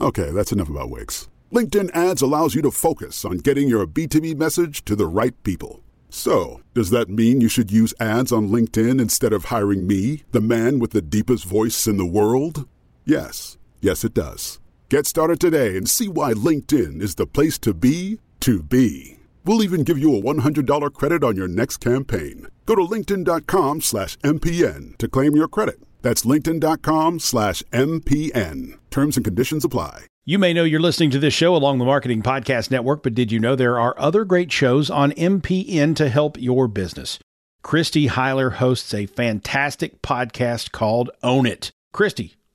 Okay, that's enough about wigs. LinkedIn ads allows you to focus on getting your B2B message to the right people. So, does that mean you should use ads on LinkedIn instead of hiring me, the man with the deepest voice in the world? Yes. Yes, it does. Get started today and see why LinkedIn is the place to be to be. We'll even give you a $100 credit on your next campaign. Go to linkedin.com slash MPN to claim your credit. That's linkedin.com slash MPN. Terms and conditions apply. You may know you're listening to this show along the Marketing Podcast Network, but did you know there are other great shows on MPN to help your business? Christy Heiler hosts a fantastic podcast called Own It. Christy,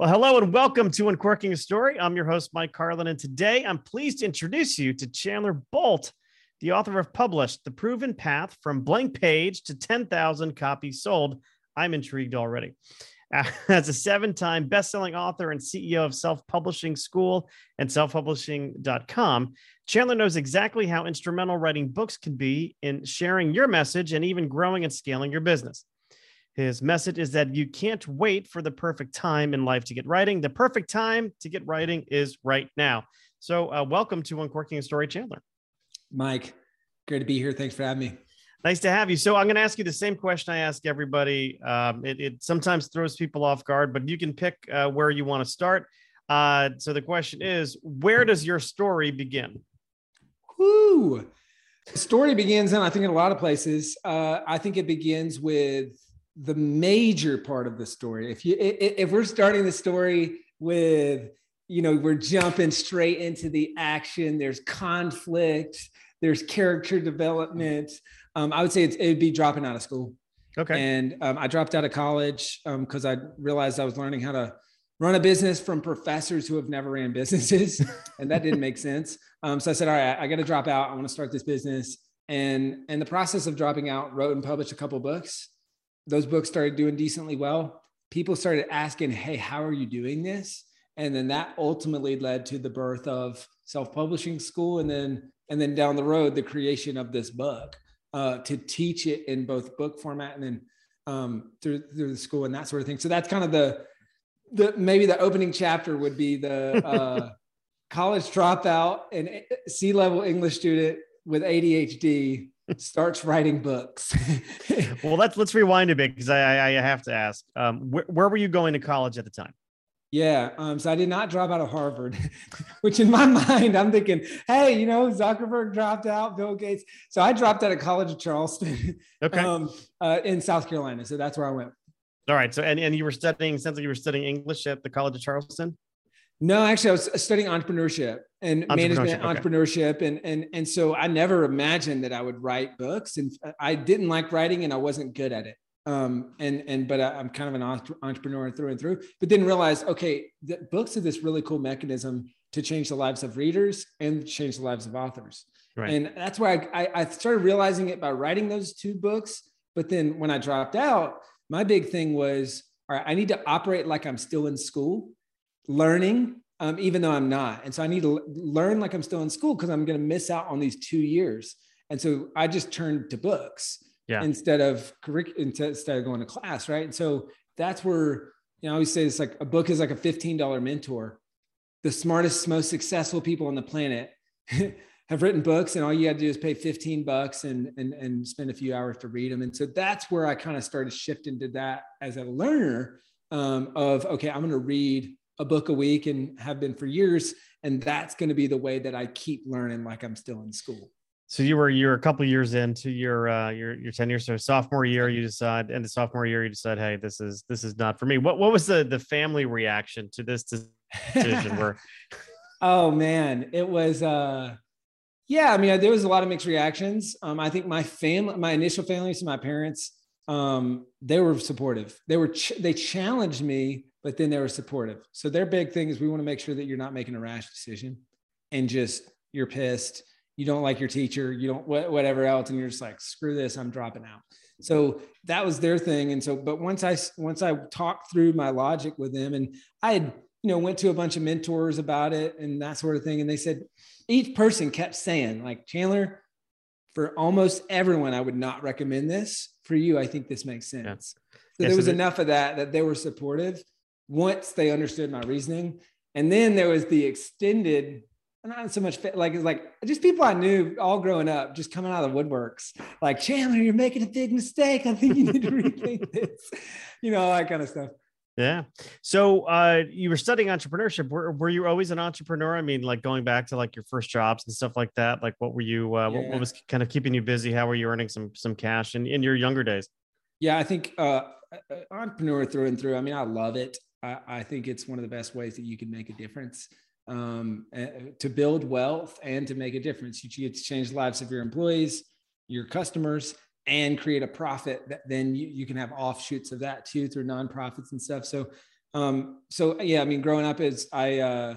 Well, hello and welcome to Uncorking a Story. I'm your host, Mike Carlin, and today I'm pleased to introduce you to Chandler Bolt, the author of Published The Proven Path from Blank Page to 10,000 Copies Sold. I'm intrigued already. As a seven time best-selling author and CEO of Self Publishing School and selfpublishing.com, Chandler knows exactly how instrumental writing books can be in sharing your message and even growing and scaling your business. His message is that you can't wait for the perfect time in life to get writing. The perfect time to get writing is right now. So, uh, welcome to Uncorking a Story, Chandler. Mike, great to be here. Thanks for having me. Nice to have you. So, I'm going to ask you the same question I ask everybody. Um, it, it, sometimes throws people off guard, but you can pick uh, where you want to start. Uh, so, the question is where does your story begin? Whoo! The story begins, and I think in a lot of places, uh, I think it begins with the major part of the story. If you if we're starting the story with you know we're jumping straight into the action, there's conflict, there's character development. Um, I would say it would be dropping out of school. Okay. And um, I dropped out of college because um, I realized I was learning how to run a business from professors who have never ran businesses, and that didn't make sense. Um, so I said, all right, I got to drop out. I want to start this business. And in the process of dropping out, wrote and published a couple books those books started doing decently well. People started asking, Hey, how are you doing this? And then that ultimately led to the birth of self-publishing school and then and then down the road the creation of this book uh, to teach it in both book format and then um, through through the school and that sort of thing. So that's kind of the the maybe the opening chapter would be the uh, college dropout and C level English student with ADHD starts writing books. well, let's let's rewind a bit because I, I have to ask, um, where, where were you going to college at the time? Yeah, um, so I did not drop out of Harvard, which in my mind I'm thinking, hey, you know, Zuckerberg dropped out, Bill Gates. So I dropped out of College of Charleston, okay, um, uh, in South Carolina. So that's where I went. All right. So and, and you were studying, sounds like you were studying English at the College of Charleston. No, actually, I was studying entrepreneurship and entrepreneurship, management, okay. entrepreneurship, and and and so I never imagined that I would write books, and I didn't like writing, and I wasn't good at it. Um, and and but I, am kind of an entrepreneur through and through. But then realized, okay, that books are this really cool mechanism to change the lives of readers and change the lives of authors. Right. And that's why I, I started realizing it by writing those two books. But then when I dropped out, my big thing was, all right, I need to operate like I'm still in school learning, um, even though I'm not. And so I need to learn like I'm still in school because I'm going to miss out on these two years. And so I just turned to books yeah. instead of curriculum, instead of going to class. Right. And so that's where, you know, I always say it's like a book is like a $15 mentor. The smartest, most successful people on the planet have written books and all you got to do is pay 15 bucks and, and, and spend a few hours to read them. And so that's where I kind of started shifting to that as a learner um, of okay, I'm going to read a book a week and have been for years, and that's going to be the way that I keep learning like I'm still in school. So you were you're a couple years into your uh, your your tenure. So sophomore year, you decide, and the sophomore year, you decide, hey, this is this is not for me. What what was the the family reaction to this decision? where oh man, it was. uh yeah, I mean, there was a lot of mixed reactions. Um, I think my family, my initial family, so my parents, um, they were supportive. They were ch- they challenged me, but then they were supportive. So their big thing is we want to make sure that you're not making a rash decision, and just you're pissed, you don't like your teacher, you don't whatever else, and you're just like screw this, I'm dropping out. So that was their thing, and so but once I once I talked through my logic with them, and I had you know went to a bunch of mentors about it and that sort of thing, and they said each person kept saying, like, Chandler, for almost everyone, I would not recommend this. For you, I think this makes sense. Yeah. So yeah, there was so enough of that that they were supportive once they understood my reasoning. And then there was the extended, not so much like it's like just people I knew all growing up, just coming out of the woodworks, like Chandler, you're making a big mistake. I think you need to rethink this, you know, all that kind of stuff. Yeah. So uh, you were studying entrepreneurship. Were, were you always an entrepreneur? I mean, like going back to like your first jobs and stuff like that. Like, what were you? Uh, yeah. what, what, was kind of keeping you busy? How were you earning some some cash in, in your younger days? Yeah, I think uh, entrepreneur through and through. I mean, I love it. I, I think it's one of the best ways that you can make a difference um, to build wealth and to make a difference. You get to change the lives of your employees, your customers, and create a profit that then you, you can have offshoots of that too through nonprofits and stuff so um so yeah i mean growing up is i uh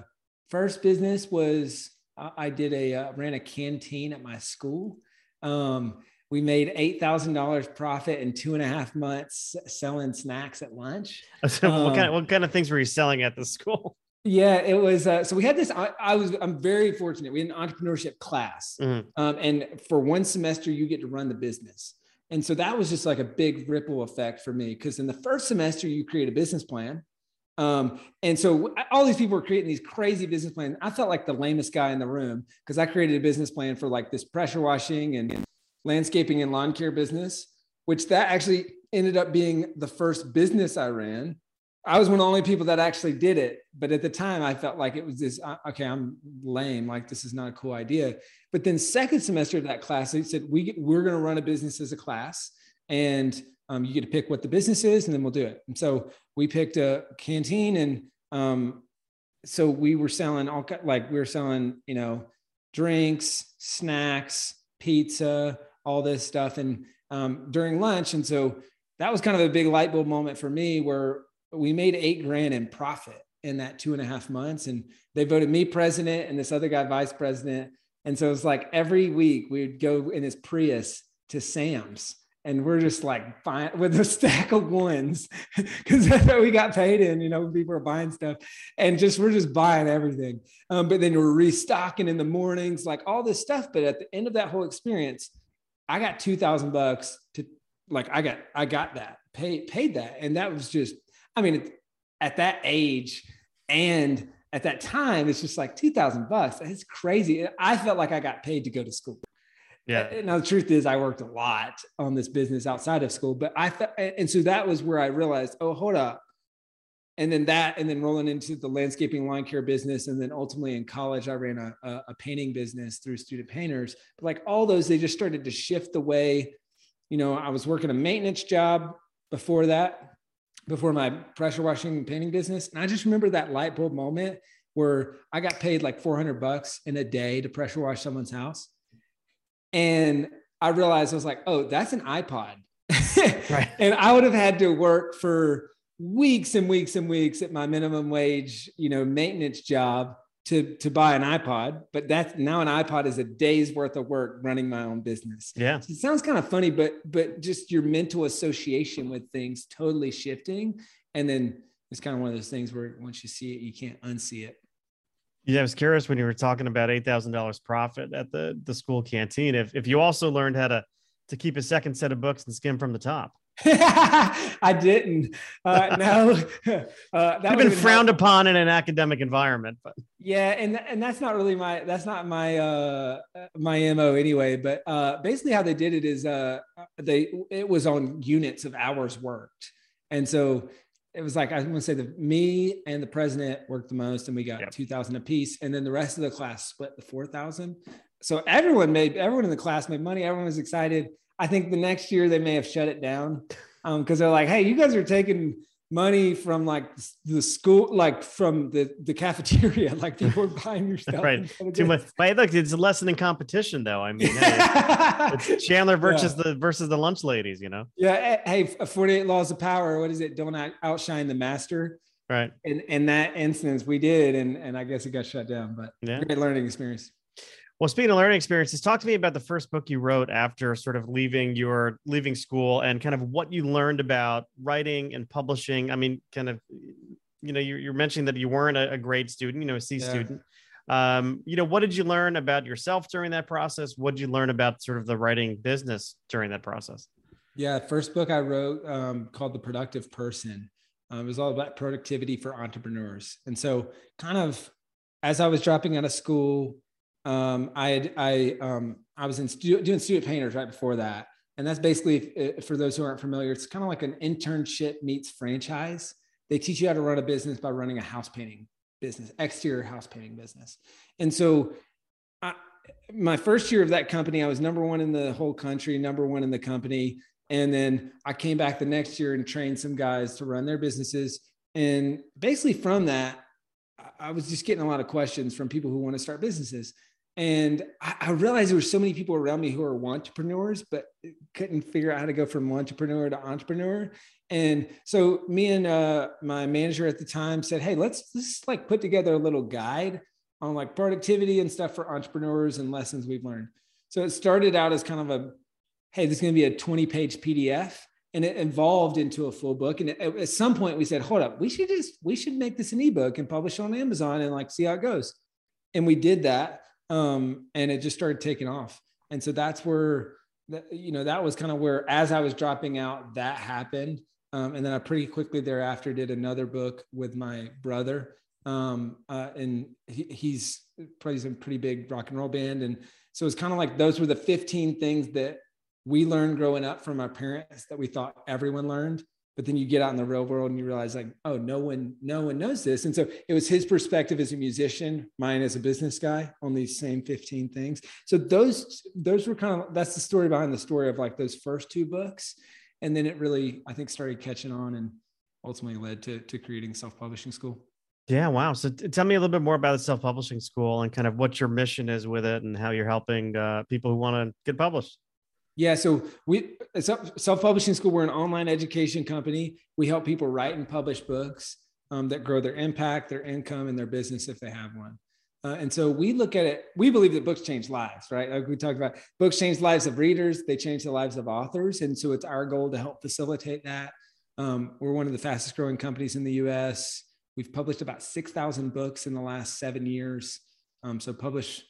first business was i did a uh, ran a canteen at my school um we made eight thousand dollars profit in two and a half months selling snacks at lunch. So um, what kind of what kind of things were you selling at the school? Yeah, it was. Uh, so we had this. I, I, was. I'm very fortunate. We had an entrepreneurship class, mm-hmm. um, and for one semester, you get to run the business. And so that was just like a big ripple effect for me because in the first semester, you create a business plan. Um, and so all these people were creating these crazy business plans. I felt like the lamest guy in the room because I created a business plan for like this pressure washing and landscaping and lawn care business, which that actually ended up being the first business I ran. I was one of the only people that actually did it. But at the time, I felt like it was this uh, okay, I'm lame. Like, this is not a cool idea. But then, second semester of that class, they said, we, We're going to run a business as a class. And um, you get to pick what the business is, and then we'll do it. And so we picked a canteen. And um, so we were selling all like, we were selling, you know, drinks, snacks, pizza, all this stuff. And um, during lunch. And so that was kind of a big light bulb moment for me where we made eight grand in profit in that two and a half months. And they voted me president and this other guy vice president. And so it's like every week we would go in his Prius to Sam's and we're just like buying with a stack of ones because that's what we got paid in. You know, people are buying stuff and just we're just buying everything. Um, but then we're restocking in the mornings, like all this stuff. But at the end of that whole experience, I got two thousand bucks to like I got I got that paid paid that, and that was just I mean, at that age and at that time, it's just like 2000 bucks. It's crazy. I felt like I got paid to go to school. Yeah. Now the truth is I worked a lot on this business outside of school, but I thought, and so that was where I realized, oh, hold up. And then that, and then rolling into the landscaping lawn care business. And then ultimately in college, I ran a, a, painting business through student painters. But like all those, they just started to shift the way, you know, I was working a maintenance job before that before my pressure washing and painting business. And I just remember that light bulb moment where I got paid like 400 bucks in a day to pressure wash someone's house. And I realized I was like, oh, that's an iPod. right. And I would have had to work for weeks and weeks and weeks at my minimum wage, you know, maintenance job to to buy an iPod, but that's now an iPod is a day's worth of work running my own business. Yeah. So it sounds kind of funny, but but just your mental association with things totally shifting. And then it's kind of one of those things where once you see it, you can't unsee it. Yeah, I was curious when you were talking about eight thousand dollars profit at the the school canteen. If if you also learned how to to keep a second set of books and skim from the top. I didn't. Uh, no, uh, that been frowned help. upon in an academic environment. But yeah, and and that's not really my that's not my uh, my mo anyway. But uh, basically, how they did it is uh, they it was on units of hours worked, and so it was like I want to say the me and the president worked the most, and we got Yep. two thousand apiece, and then the rest of the class split the four thousand. So everyone made everyone in the class made money. Everyone was excited. I think the next year they may have shut it down um, because they're like, "Hey, you guys are taking money from like the school, like from the the cafeteria, like people are buying your stuff." Right. Too much. But look, it's a lesson in competition, though. I mean, hey, it's Chandler versus the versus the lunch ladies. You know, yeah. Eh, hey, 48 laws of power. What is it? Don't outshine the master. right? in in that instance we did and and i guess it got shut down but Yeah. great learning experience Well, speaking of learning experiences, talk to me about the first book you wrote after sort of leaving your leaving school and kind of what you learned about writing and publishing. I mean, kind of, you know, you're, you're mentioning that you weren't a, a grade student, you know, a C Yeah. student. Um, you know, what did you learn about yourself during that process? What did you learn about sort of the writing business during that process? yeah first book i wrote um, called the productive person um, it was all about productivity for entrepreneurs and so kind of as i was dropping out of school um, i had i um, i was in doing student painters right before that and that's basically for those who aren't familiar it's kind of like an internship meets franchise they teach you how to run a business by running a house painting business exterior house painting business and so I, my first year of that company i was number one in the whole country number one in the company and then I came back the next year and trained some guys to run their businesses. And basically, from that, I was just getting a lot of questions from people who want to start businesses. And I, I realized there were so many people around me who are entrepreneurs, but couldn't figure out how to go from entrepreneur to entrepreneur. And so me and uh, my manager at the time said, "Hey, let's let's like put together a little guide on like productivity and stuff for entrepreneurs and lessons we've learned." So it started out as kind of a hey, this is going to be a 20 page PDF. And it evolved into a full book. And at, at some point we said, hold up, we should just, we should make this an ebook and publish it on Amazon and like see how it goes. And we did that. Um, and it just started taking off. And so that's where, you know, that was kind of where, as I was dropping out, that happened. Um, and then I pretty quickly thereafter did another book with my brother. Um, uh, and he, he's plays a pretty big rock and roll band. And so it's kind of like those were the 15 things that we learned growing up from our parents that we thought everyone learned but then you get out in the real world and you realize like oh no one no one knows this and so it was his perspective as a musician mine as a business guy on these same 15 things so those those were kind of that's the story behind the story of like those first two books and then it really i think started catching on and ultimately led to to creating self-publishing school Yeah, wow. So t- tell me a little bit more about the self-publishing school and kind of what your mission is with it and how you're helping uh, people who want to get published. Yeah, so we self publishing school. We're an online education company. We help people write and publish books um, that grow their impact, their income, and their business if they have one. Uh, and so we look at it. We believe that books change lives, right? Like we talked about, books change lives of readers. They change the lives of authors, and so it's our goal to help facilitate that. Um, we're one of the fastest growing companies in the U.S. We've published about six thousand books in the last seven years. Um, so publish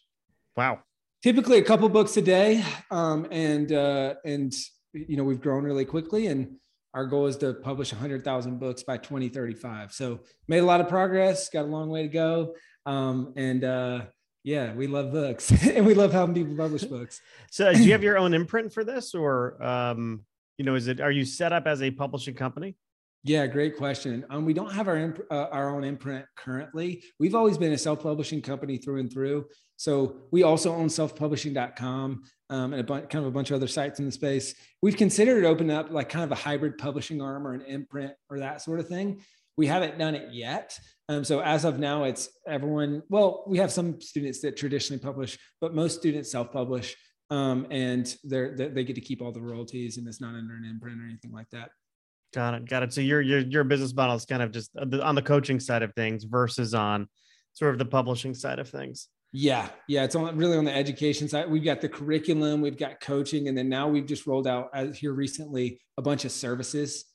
Wow. Typically a couple books a day um, and uh, and you know we've grown really quickly and our goal is to publish 100000 books by 2035 so made a lot of progress got a long way to go um, and uh, yeah we love books and we love helping people publish books So do you have your own imprint for this or um, you know, is it are you set up as a publishing company? Yeah, great question. Um, we don't have our imp- uh, our own imprint currently. We've always been a self publishing company through and through. So we also own selfpublishing.com um, and a bunch, kind of a bunch of other sites in the space. We've considered opening up like kind of a hybrid publishing arm or an imprint or that sort of thing. We haven't done it yet. Um, so as of now, it's everyone. Well, we have some students that traditionally publish, but most students self publish. Um, and they're, they they get to keep all the royalties, and it's not under an imprint or anything like that. Got it. Got it. So your your your business model is kind of just uh, on the coaching side of things versus on sort of the publishing side of things. Yeah, yeah, it's on really on the education side. We've got the curriculum, we've got coaching, and then now we've just rolled out as here recently a bunch of services.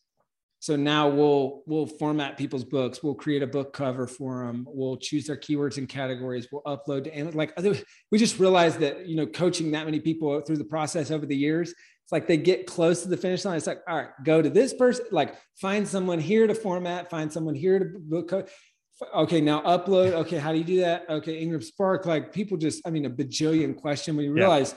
So now we'll we'll format people's books. We'll create a book cover for them. We'll choose their keywords and categories. We'll upload to Amazon. Like we just realized that you know coaching that many people through the process over the years, it's like they get close to the finish line. It's like all right, go to this person. Like find someone here to format. Find someone here to book code okay now upload okay how do you do that okay IngramSpark like people just i mean a bajillion question when you Yeah. realize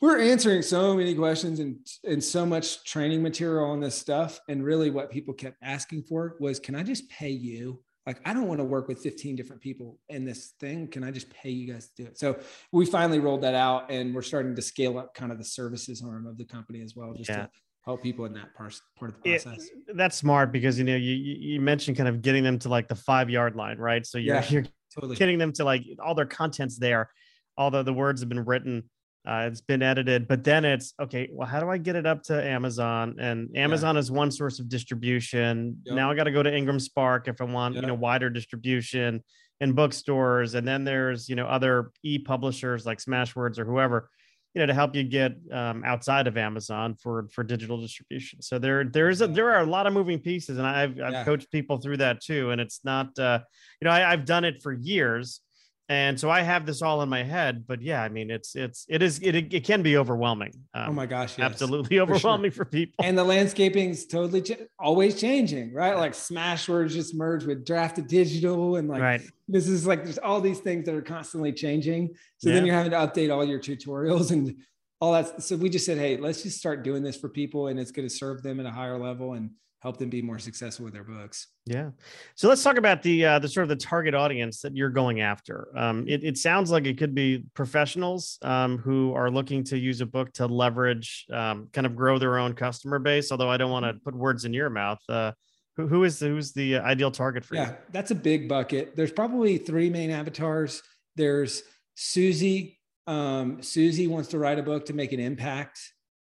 we're answering so many questions and and so much training material on this stuff. And really, what people kept asking for was, "Can I just pay you?" Like, I don't want to work with 15 different people in this thing. Can I just pay you guys to do it? So we finally rolled that out, and we're starting to scale up kind of the services arm of the company as well, just yeah. to help people in that part part of the process. It, that's smart because you know you you mentioned kind of getting them to like the five yard line, right? So you're yeah, you're totally. getting them to like all their contents there, although the words have been written uh, it's been edited, but then it's okay. Well, how do I get it up to Amazon? And Amazon yeah. is one source of distribution. Yep. Now I got to go to IngramSpark if I want, yep. you know, wider distribution in bookstores. And then there's, you know, other e publishers like Smashwords or whoever, you know, to help you get um, outside of Amazon for for digital distribution. So there there is a, there are a lot of moving pieces, and I've I've yeah. coached people through that too. And it's not, uh, you know, I, I've done it for years and so I have this all in my head. But yeah, I mean, it's it's it is it it can be overwhelming. Um, oh my gosh, yes, absolutely overwhelming for, sure. for, people. And the landscaping's totally ch- always changing, right? Like Smashwords just merged with Draft2Digital, and like right. this is like there's all these things that are constantly changing. So yeah. then you're having to update all your tutorials and all that. So we just said, hey, let's just start doing this for people, and it's going to serve them at a higher level and help them be more successful with their books. Yeah. So let's talk about the uh, the sort of the target audience that you're going after. Um, it, it sounds like it could be professionals um, who are looking to use a book to leverage, um, kind of grow their own customer base. Although I don't want to put words in your mouth. Uh, who, who is the, who's the ideal target for yeah, you? Yeah, that's a big bucket. There's probably three main avatars. There's Susie. Um, Susie wants to write a book to make an impact.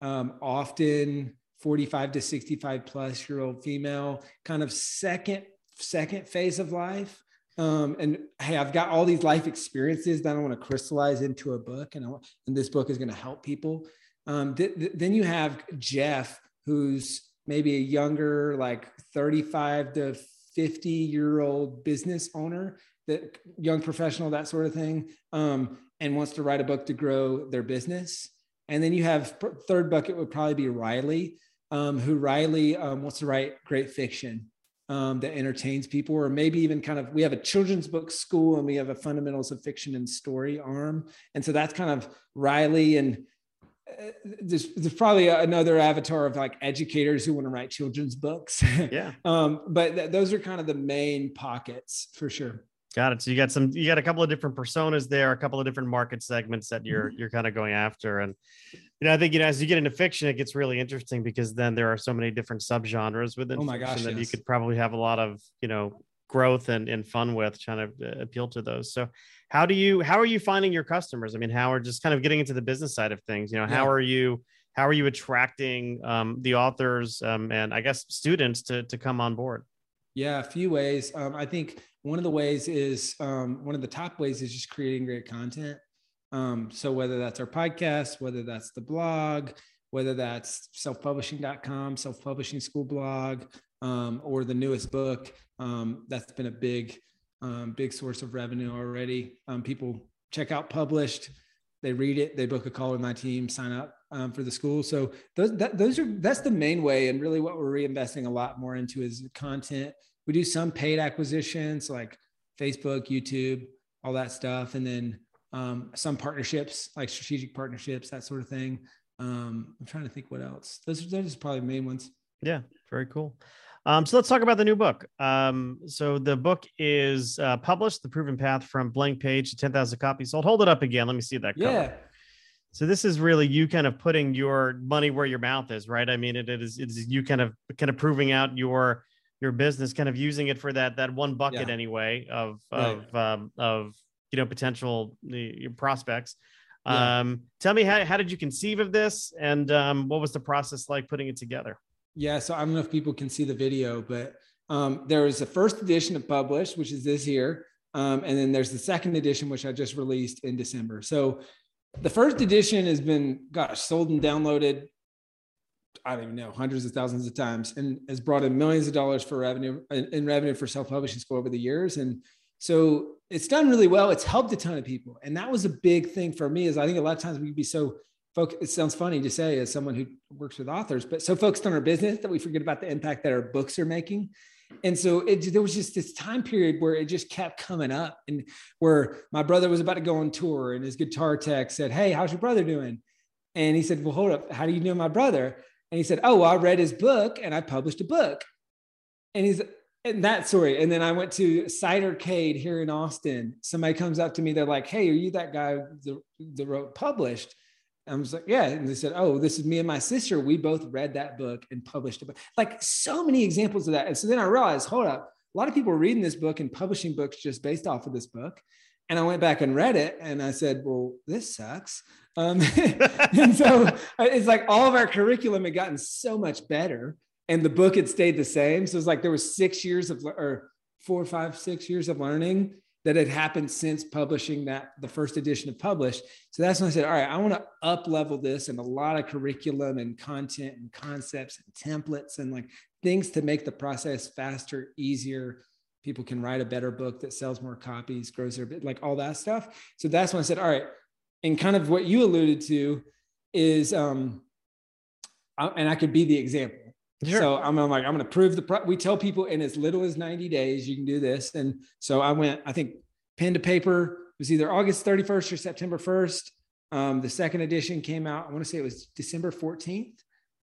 Um, often 45 to 65 plus year old female, kind of second second phase of life. Um, and hey, I've got all these life experiences that I want to crystallize into a book, and, I, and this book is going to help people. Um, th- th- then you have Jeff, who's maybe a younger, like 35 to 50 year old business owner, that young professional, that sort of thing, um, and wants to write a book to grow their business. And then you have third bucket would probably be Riley, um, who Riley um, wants to write great fiction um, that entertains people, or maybe even kind of we have a children's book school and we have a fundamentals of fiction and story arm, and so that's kind of Riley and. Uh, there's, there's probably another avatar of like educators who want to write children's books. Yeah. um, but th- those are kind of the main pockets for sure. Got it. So you got some, you got a couple of different personas there, a couple of different market segments that you're mm-hmm. you're kind of going after, and you know, I think you know as you get into fiction, it gets really interesting because then there are so many different subgenres within oh my fiction gosh, that yes. you could probably have a lot of you know growth and, and fun with trying to uh, appeal to those. So how do you how are you finding your customers? I mean, how are just kind of getting into the business side of things? You know, how yeah. are you how are you attracting um, the authors um, and I guess students to to come on board? Yeah, a few ways. Um, I think one of the ways is um, one of the top ways is just creating great content. Um, so whether that's our podcast, whether that's the blog, whether that's selfpublishing.com, self-publishing school blog, um, or the newest book, um, that's been a big, um, big source of revenue already. People check out published, they read it, they book a call with my team, sign up um, for the school. So those that, those are that's the main way, and really what we're reinvesting a lot more into is content. We do some paid acquisitions like Facebook, YouTube, all that stuff, and then um, some partnerships like strategic partnerships, that sort of thing. Um, I'm trying to think what else. Those those are probably the main ones. Yeah, very cool. Um, so let's talk about the new book. Um, so the book is uh, published, The Proven Path from Blank Page to 10,000 copies sold. Hold it up again. Let me see that. Cover. Yeah. So this is really you kind of putting your money where your mouth is, right? I mean, it, it is it is you kind of kind of proving out your your business, kind of using it for that that one bucket yeah. anyway of right. of um, of you know potential your prospects. Yeah. Um, tell me how how did you conceive of this, and um, what was the process like putting it together? Yeah, so I don't know if people can see the video, but um, there was a first edition of published, which is this year, um, and then there's the second edition, which I just released in December. So the first edition has been, gosh, sold and downloaded, I don't even know, hundreds of thousands of times and has brought in millions of dollars for revenue in, revenue for self-publishing school over the years. And so it's done really well. It's helped a ton of people. And that was a big thing for me is I think a lot of times we'd be so focused. It sounds funny to say as someone who works with authors, but so focused on our business that we forget about the impact that our books are making and so it, there was just this time period where it just kept coming up and where my brother was about to go on tour and his guitar tech said hey how's your brother doing And he said, Well, hold up. How do you know my brother? And he said, Oh, well, I read his book and I published a book. And he's, and that story. And then I went to Cidercade here in Austin. Somebody comes up to me. They're like, Hey, are you that guy that, wrote published? I was like, yeah. And they said, oh, this is me and my sister. We both read that book and published it. Like so many examples of that. And so then I realized, hold up, a lot of people are reading this book and publishing books just based off of this book. And I went back and read it and I said, well, this sucks. Um, and so it's like all of our curriculum had gotten so much better and the book had stayed the same. So it's like there was six years of, or four, five, six years of learning that had happened since publishing that the first edition of published so that's when i said all right i want to up level this and a lot of curriculum and content and concepts and templates and like things to make the process faster easier. People can write a better book that sells more copies grows their like all that stuff. So that's when i said all right and kind of what you alluded to is um and i could be the example Sure. So I'm, I'm, like, I'm going to prove the, pro- we tell people in as little as 90 days, you can do this. And so I went, I think pen to paper was either August 31st or September 1st. Um, the second edition came out, I want to say it was December 14th.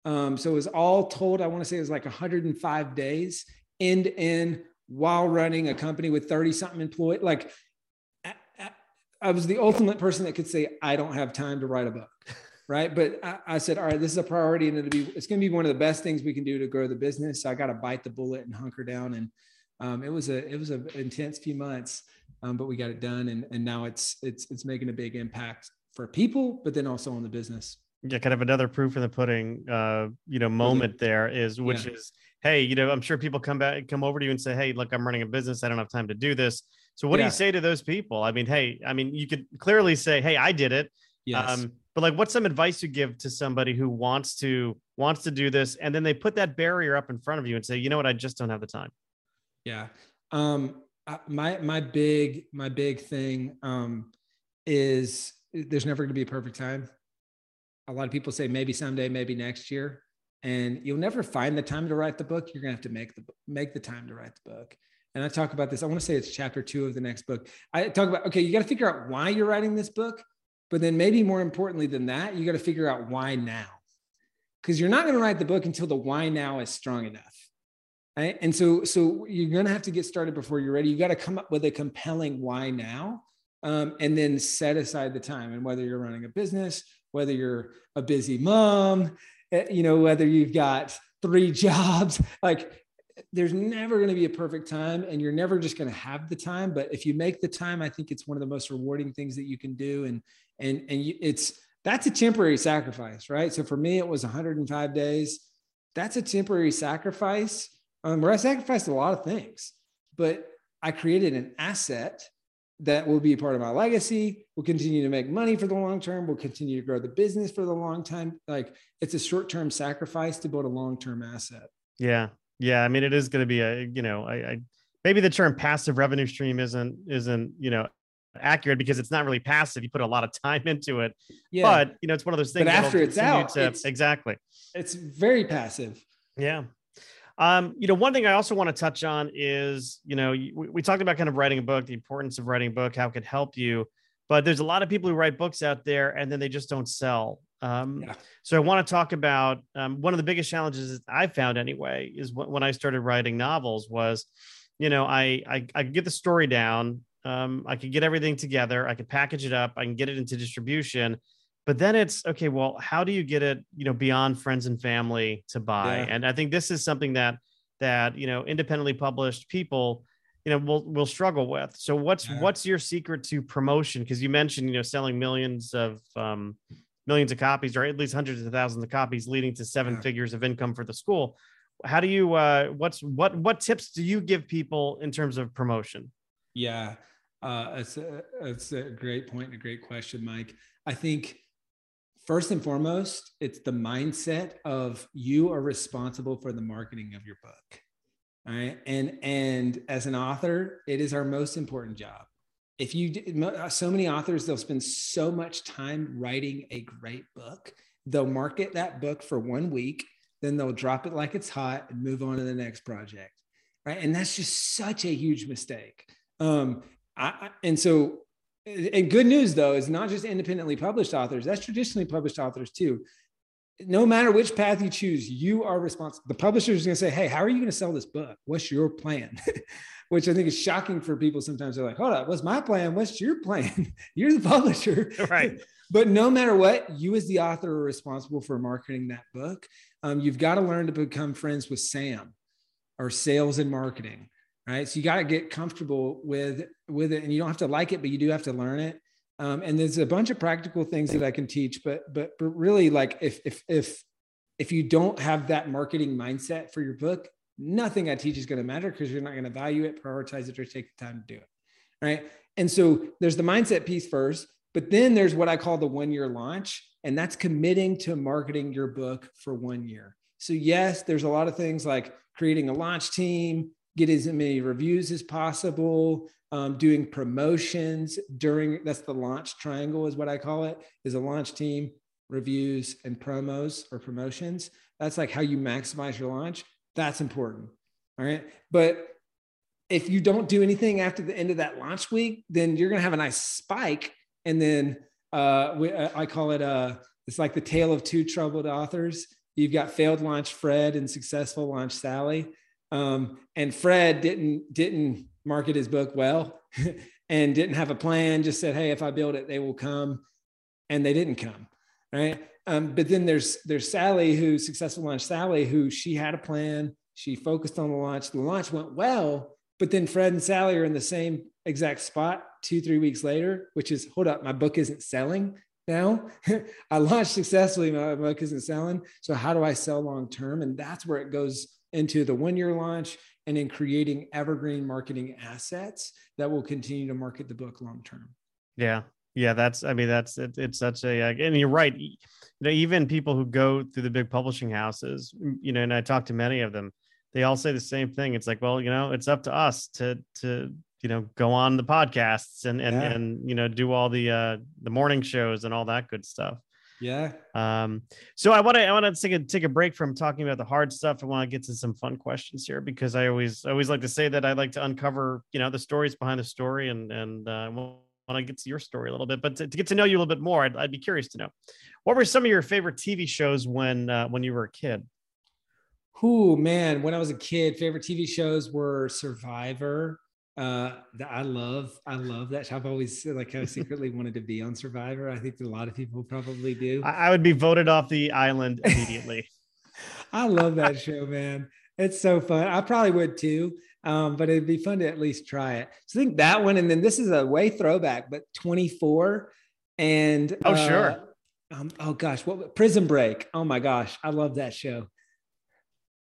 Um, so it was all told, I want to say it was like 105 days end to end while running a company with 30 something employed. Like I, I was the ultimate person that could say, I don't have time to write a book right? But I, I, said, all right, this is a priority, and it'll be it's going to be one of the best things we can do to grow the business. So I got to bite the bullet and hunker down, and um, it was a it was an intense few months, um, but we got it done, and and now it's it's it's making a big impact for people, but then also on the business. Yeah, kind of another proof in the pudding, uh, you know, moment there is, which yeah. is, hey, you know, I'm sure people come back, come over to you and say, hey, look, I'm running a business, I don't have time to do this. So what yeah. do you say to those people? I mean, hey, I mean, you could clearly say, hey, I did it. Yes. Um, but like what's some advice you give to somebody who wants to wants to do this and then they put that barrier up in front of you and say you know what? I just don't have the time. Yeah. Um my my big my big thing um is there's never going to be a perfect time. A lot of people say maybe someday maybe next year and you'll never find the time to write the book. You're going to have to make the make the time to write the book. And i talk about this i want to say it's chapter two of the next book. I talk about okay you got to figure out why you're writing this book but then maybe more importantly than that, you got to figure out why now. Because you're not going to write the book until the why now is strong enough. Right? And so, so you're going to have to get started before you're ready. You got to come up with a compelling why now, um, and then set aside the time. And whether you're running a business, whether you're a busy mom, eh, you know, whether you've got three jobs, like there's never going to be a perfect time and you're never just going to have the time but if you make the time i think it's one of the most rewarding things that you can do and and and you, it's that's a temporary sacrifice right? So for me it was 105 days. That's a temporary sacrifice. Um, where i sacrificed a lot of things but i created an asset that will be a part of my legacy will continue to make money for the long term will continue to grow the business for the long time. Like it's a short-term sacrifice to build a long-term asset. Yeah. Yeah, I mean, it is going to be a you know, I, I maybe the term passive revenue stream isn't isn't you know accurate because it's not really passive. You put a lot of time into it. Yeah. But you know, it's one of those things. But after it's out, to, it's, exactly. It's very passive. Yeah. Um, you know, one thing I also want to touch on is, you know, we, we talked about kind of writing a book, the importance of writing a book, how it could help you. But there's a lot of people who write books out there and then they just don't sell. Um, yeah. So I want to talk about um, one of the biggest challenges I found anyway is when I started writing novels was, you know, I I, I get the story down, um, I could get everything together, I could package it up, I can get it into distribution, but then it's okay. Well, how do you get it, you know, beyond friends and family to buy? Yeah. And I think this is something that that you know independently published people you know will will struggle with so what's yeah. what's your secret to promotion because you mentioned you know selling millions of um, millions of copies or at least hundreds of thousands of copies leading to seven yeah. figures of income for the school how do you uh what's what what tips do you give people in terms of promotion yeah uh it's a, it's a great point and a great question mike. I think first and foremost it's the mindset of you are responsible for the marketing of your book all right? And and as an author it is our most important job. If you uh, so many authors they'll spend so much time writing a great book. They'll market that book for one week then they'll drop it like it's hot and move on to the next project right? And that's just such a huge mistake. Um I, and so and good news though is not just independently published authors that's traditionally published authors too. No matter which path you choose you are responsible the publisher is going to say hey how are you going to sell this book? What's your plan? Which i think is shocking for people sometimes. They're like hold up what's my plan? What's your plan? You're the publisher. Right. But no matter what you as the author are responsible for marketing that book. Um, you've got to learn to become friends with sam or sales and marketing right? So you got to get comfortable with with it and you don't have to like it but you do have to learn it. Um, and there's a bunch of practical things that i can teach but but but really like if if if if you don't have that marketing mindset for your book nothing i teach is going to matter because you're not going to value it prioritize it or take the time to do it right? And so there's the mindset piece first but then there's what i call the one year launch and that's committing to marketing your book for one year. So yes there's a lot of things like creating a launch team get as many reviews as possible, um, doing promotions during that's the launch triangle is what I call it is a launch team, reviews and promos or promotions. That's like how you maximize your launch. That's important. All right. But if you don't do anything after the end of that launch week, then you're going to have a nice spike. And then uh, we, uh, I call it, uh, it's like the tale of two troubled authors. You've got failed launch Fred and successful launch Sally. Um, and Fred didn't didn't market his book well and didn't have a plan. Just said, "Hey, if I build it, they will come," and they didn't come. Right. Um, but then there's there's Sally, who successful launch Sally, who she had a plan. She focused on the launch. The launch went well, but then Fred and Sally are in the same exact spot two three weeks later, which is hold up, my book isn't selling now. I launched successfully, my book isn't selling. So how do I sell long term? And that's where it goes into the one year launch and in creating evergreen marketing assets that will continue to market the book long term. Yeah. Yeah, that's. I mean, that's it, it's such a. And you're right. You know, even people who go through the big publishing houses, you know, and I talk to many of them, they all say the same thing. It's like, well, you know, it's up to us to to you know go on the podcasts and and yeah. and you know do all the uh the morning shows and all that good stuff. Yeah. Um, so I want to I want to take a take a break from talking about the hard stuff. I want to get to some fun questions here because I always I always like to say that I like to uncover you know the stories behind the story and and uh, want to get to your story a little bit. But to, to, get to know you a little bit more, I'd, I'd be curious to know what were some of your favorite TV shows when uh, when you were a kid. Oh man, when I was a kid, favorite TV shows were Survivor, uh that i love i love that. I've always like i secretly wanted to be on survivor. I think a lot of people probably do. I, I would be voted off the island immediately. I love that show man. It's so fun. I probably would too um, but it'd be fun to at least try it. So i think that one and then this is a way throwback but 24 and oh uh, sure. um, oh gosh what prison break. Oh my gosh. I love that show.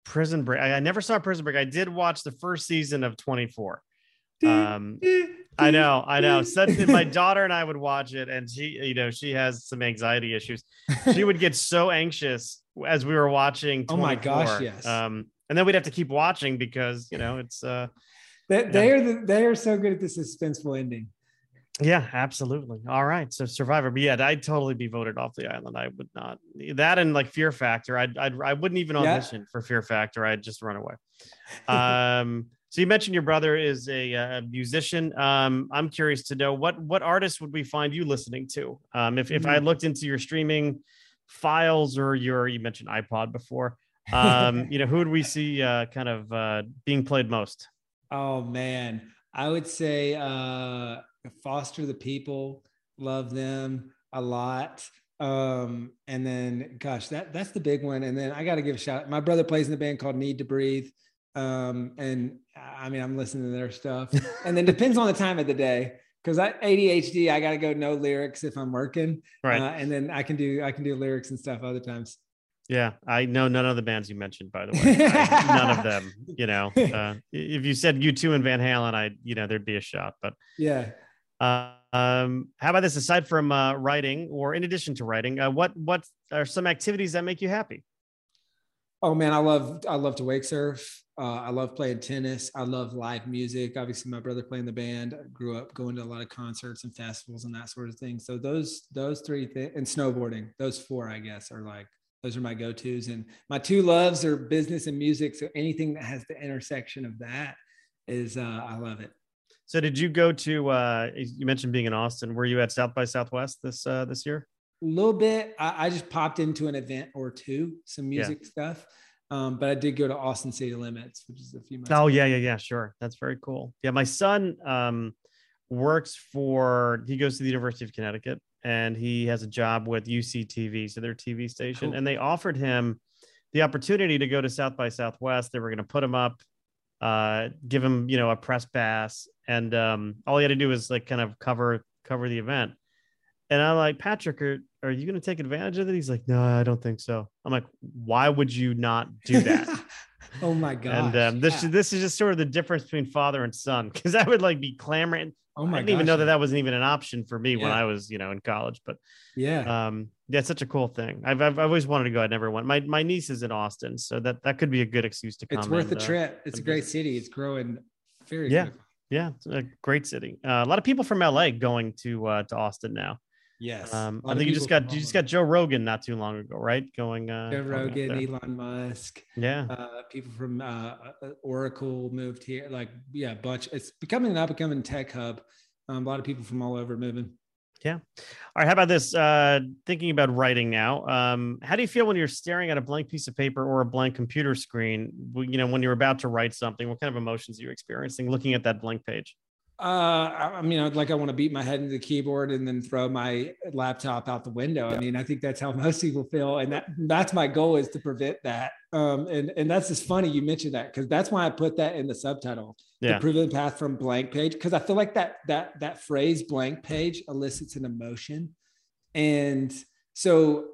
Prison break. I, I never saw prison break. I did watch the first season of 24 um, I know, I know. Such my daughter and I would watch it, and she, you know, she has some anxiety issues. She would get so anxious as we were watching. 24. Oh my gosh, yes. Um, and then we'd have to keep watching because you know it's uh, they, they are the, they are so good at the suspenseful ending. Yeah, absolutely. All right, so Survivor, but yeah, I'd totally be voted off the island. I would not that and like Fear Factor. I'd, I'd I wouldn't even audition yeah. for Fear Factor. I'd just run away. Um. So you mentioned your brother is a, a musician. Um, I'm curious to know what what artists would we find you listening to? Um, if if I mm-hmm. looked into your streaming files or your you mentioned iPod before, um, you know who would we see uh, kind of uh, being played most? Oh man, I would say uh, Foster the People. Love them a lot. Um, and then gosh, that that's the big one. And then I got to give a shout. My brother plays in the band called Needtobreathe um, and I mean, I'm listening to their stuff, and then depends on the time of the day. Because I ADHD, I got to go no lyrics if I'm working, right? Uh, and then I can do I can do lyrics and stuff other times. Yeah, I know none of the bands you mentioned, by the way. I, none of them. You know, uh, if you said U2 and Van Halen, I you know there'd be a shot. But yeah. Uh, um, how about this? Aside from uh, writing, or in addition to writing, uh, what what are some activities that make you happy? Oh man, I love I love to wake surf. Uh, I love playing tennis. I love live music. Obviously, my brother playing the band. I grew up going to a lot of concerts and festivals and that sort of thing. So those those three things and snowboarding. Those four, I guess, are like those are my go tos. And my two loves are business and music. So anything that has the intersection of that is uh, I love it. So did you go to? uh You mentioned being in Austin. Were you at South by Southwest this uh this year? A little bit. I, I just popped into an event or two, some music yeah. stuff. Um, but I did go to Austin City Limits, which is a few months. Oh ago. yeah, yeah, yeah. Sure, that's very cool. Yeah, my son um works for. He goes to the University of Connecticut, and he has a job with UCTV, so their TV station, cool. and they offered him the opportunity to go to South by Southwest. They were going to put him up, uh, give him you know a press pass, and um, all he had to do was like kind of cover cover the event. And I'm like, Patrick, are, are you going to take advantage of it? He's like, no, I don't think so. I'm like, why would you not do that? oh my god! And um, this yeah. this is just sort of the difference between father and son because I would like be clamoring. Oh my! I didn't gosh, even know that that wasn't even an option for me yeah. when I was, you know, in college. But yeah, um, yeah, it's such a cool thing. I've, I've always wanted to go. I never went. My my niece is in Austin, so that that could be a good excuse to come. It's worth and, a trip. Uh, it's a great city. It's growing very. Yeah, yeah, it's a great city. Uh, a lot of people from LA going to uh, to Austin now. Yes. Um, I think you just got you just got Joe Rogan not too long ago, right? Going uh Joe Rogan, Elon Musk. Yeah. Uh, people from uh, uh, Oracle moved here. Like, yeah, bunch. It's becoming an up and coming tech hub. Um, a lot of people from all over moving. Yeah. All right. How about this? Uh, thinking about writing now. Um, how do you feel when you're staring at a blank piece of paper or a blank computer screen? You know, when you're about to write something, what kind of emotions are you experiencing looking at that blank page? Uh, I mean, I'd like I want to beat my head into the keyboard and then throw my laptop out the window. I mean, I think that's how most people feel, and that that's my goal is to prevent that. Um, and and that's just funny you mentioned that because that's why I put that in the subtitle, yeah. the proven path from blank page, because I feel like that that that phrase blank page elicits an emotion, and so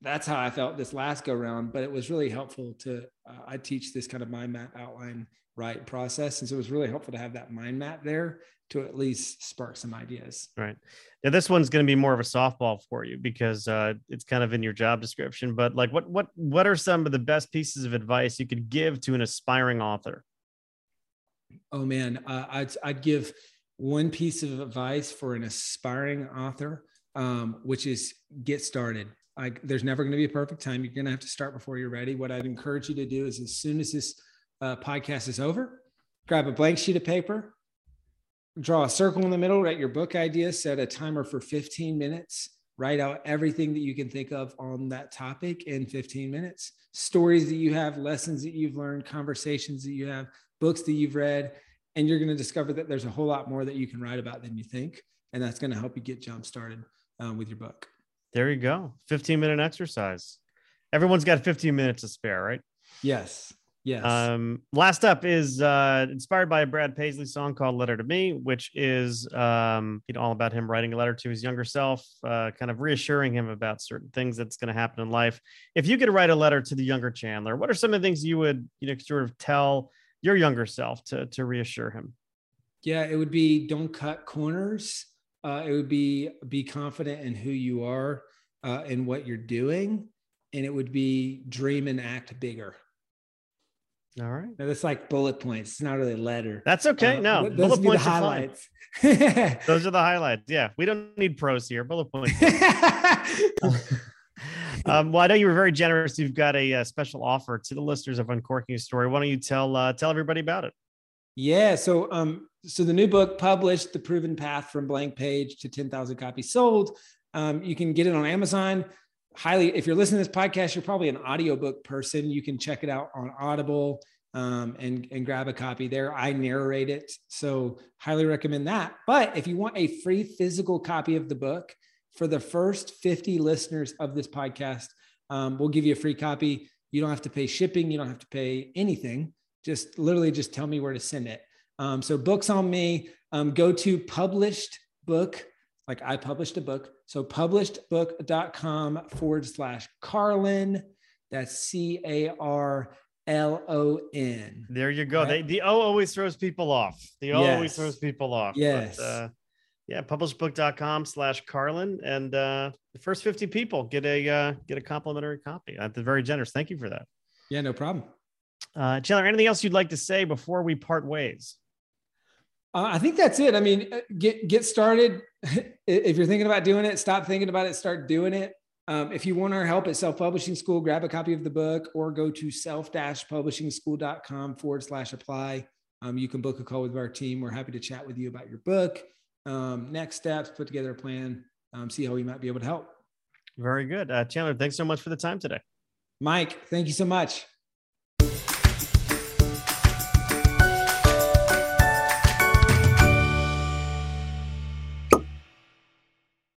that's how I felt this last go round. But it was really helpful to uh, I teach this kind of mind map outline right process, and so it was really helpful to have that mind map there to at least spark some ideas. Right. Now this one's going to be more of a softball for you because uh, it's kind of in your job description. But like, what what what are some of the best pieces of advice you could give to an aspiring author? Oh man, uh, I'd I'd give one piece of advice for an aspiring author, um, which is get started. Like, there's never going to be a perfect time. You're going to have to start before you're ready. What I'd encourage you to do is, as soon as this uh, podcast is over, grab a blank sheet of paper, draw a circle in the middle, write your book idea, set a timer for 15 minutes, write out everything that you can think of on that topic in 15 minutes, stories that you have, lessons that you've learned, conversations that you have, books that you've read, and you're going to discover that there's a whole lot more that you can write about than you think. And that's going to help you get jump started um, with your book. There you go. 15 minute exercise. Everyone's got 15 minutes to spare, right? Yes. Yes. Um, last up is uh, inspired by a Brad Paisley song called "Letter to Me," which is um, you know all about him writing a letter to his younger self, uh, kind of reassuring him about certain things that's going to happen in life. If you could write a letter to the younger Chandler, what are some of the things you would you know sort of tell your younger self to to reassure him? Yeah, it would be don't cut corners. Uh, it would be be confident in who you are uh, and what you're doing, and it would be dream and act bigger. All right. No, that's like bullet points. It's not really a letter. That's okay. Uh, no, bullet points the highlights. those are the highlights. Yeah, we don't need prose here. Bullet points. um, well, I know you were very generous. You've got a, a, uh, special offer to the listeners of Uncorking a Story. Why don't you tell uh, tell everybody about it? Yeah. So, um, so the new book published, "The Proven Path from Blank Page to 10,000 Copies Sold." Um, you can get it on Amazon highly if you're listening to this podcast you're probably an audiobook person. You can check it out on audible um, and and grab a copy there. I narrate it so highly recommend that. But if you want a free physical copy of the book for the first 50 listeners of this podcast um, we'll give you a free copy. You don't have to pay shipping. You don't have to pay anything. Just literally just tell me where to send it. Um, so books on me um, go to published book like I published a book. So publishedbook.com forward slash Carlon. That's C A R L O N. There you go. Right? They, the O always throws people off. The O yes. always throws people off. Yes. But, uh, yeah, publishedbook.com slash Carlon. And uh, the first 50 people get a uh, get a complimentary copy. That's very generous. Thank you for that. Yeah, no problem. Uh, Chandler, anything else you'd like to say before we part ways? Uh, I think that's it. I mean, uh, get get started. if you're thinking about doing it, stop thinking about it. Start doing it. Um, if you want our help at Self Publishing School, grab a copy of the book or go to self-publishingschool.com forward slash apply. um, you can book a call with our team. We're happy to chat with you about your book, um, next steps, put together a plan, um, see how we might be able to help. Very good. Uh, Chandler, thanks so much for the time today. Mike, thank you so much.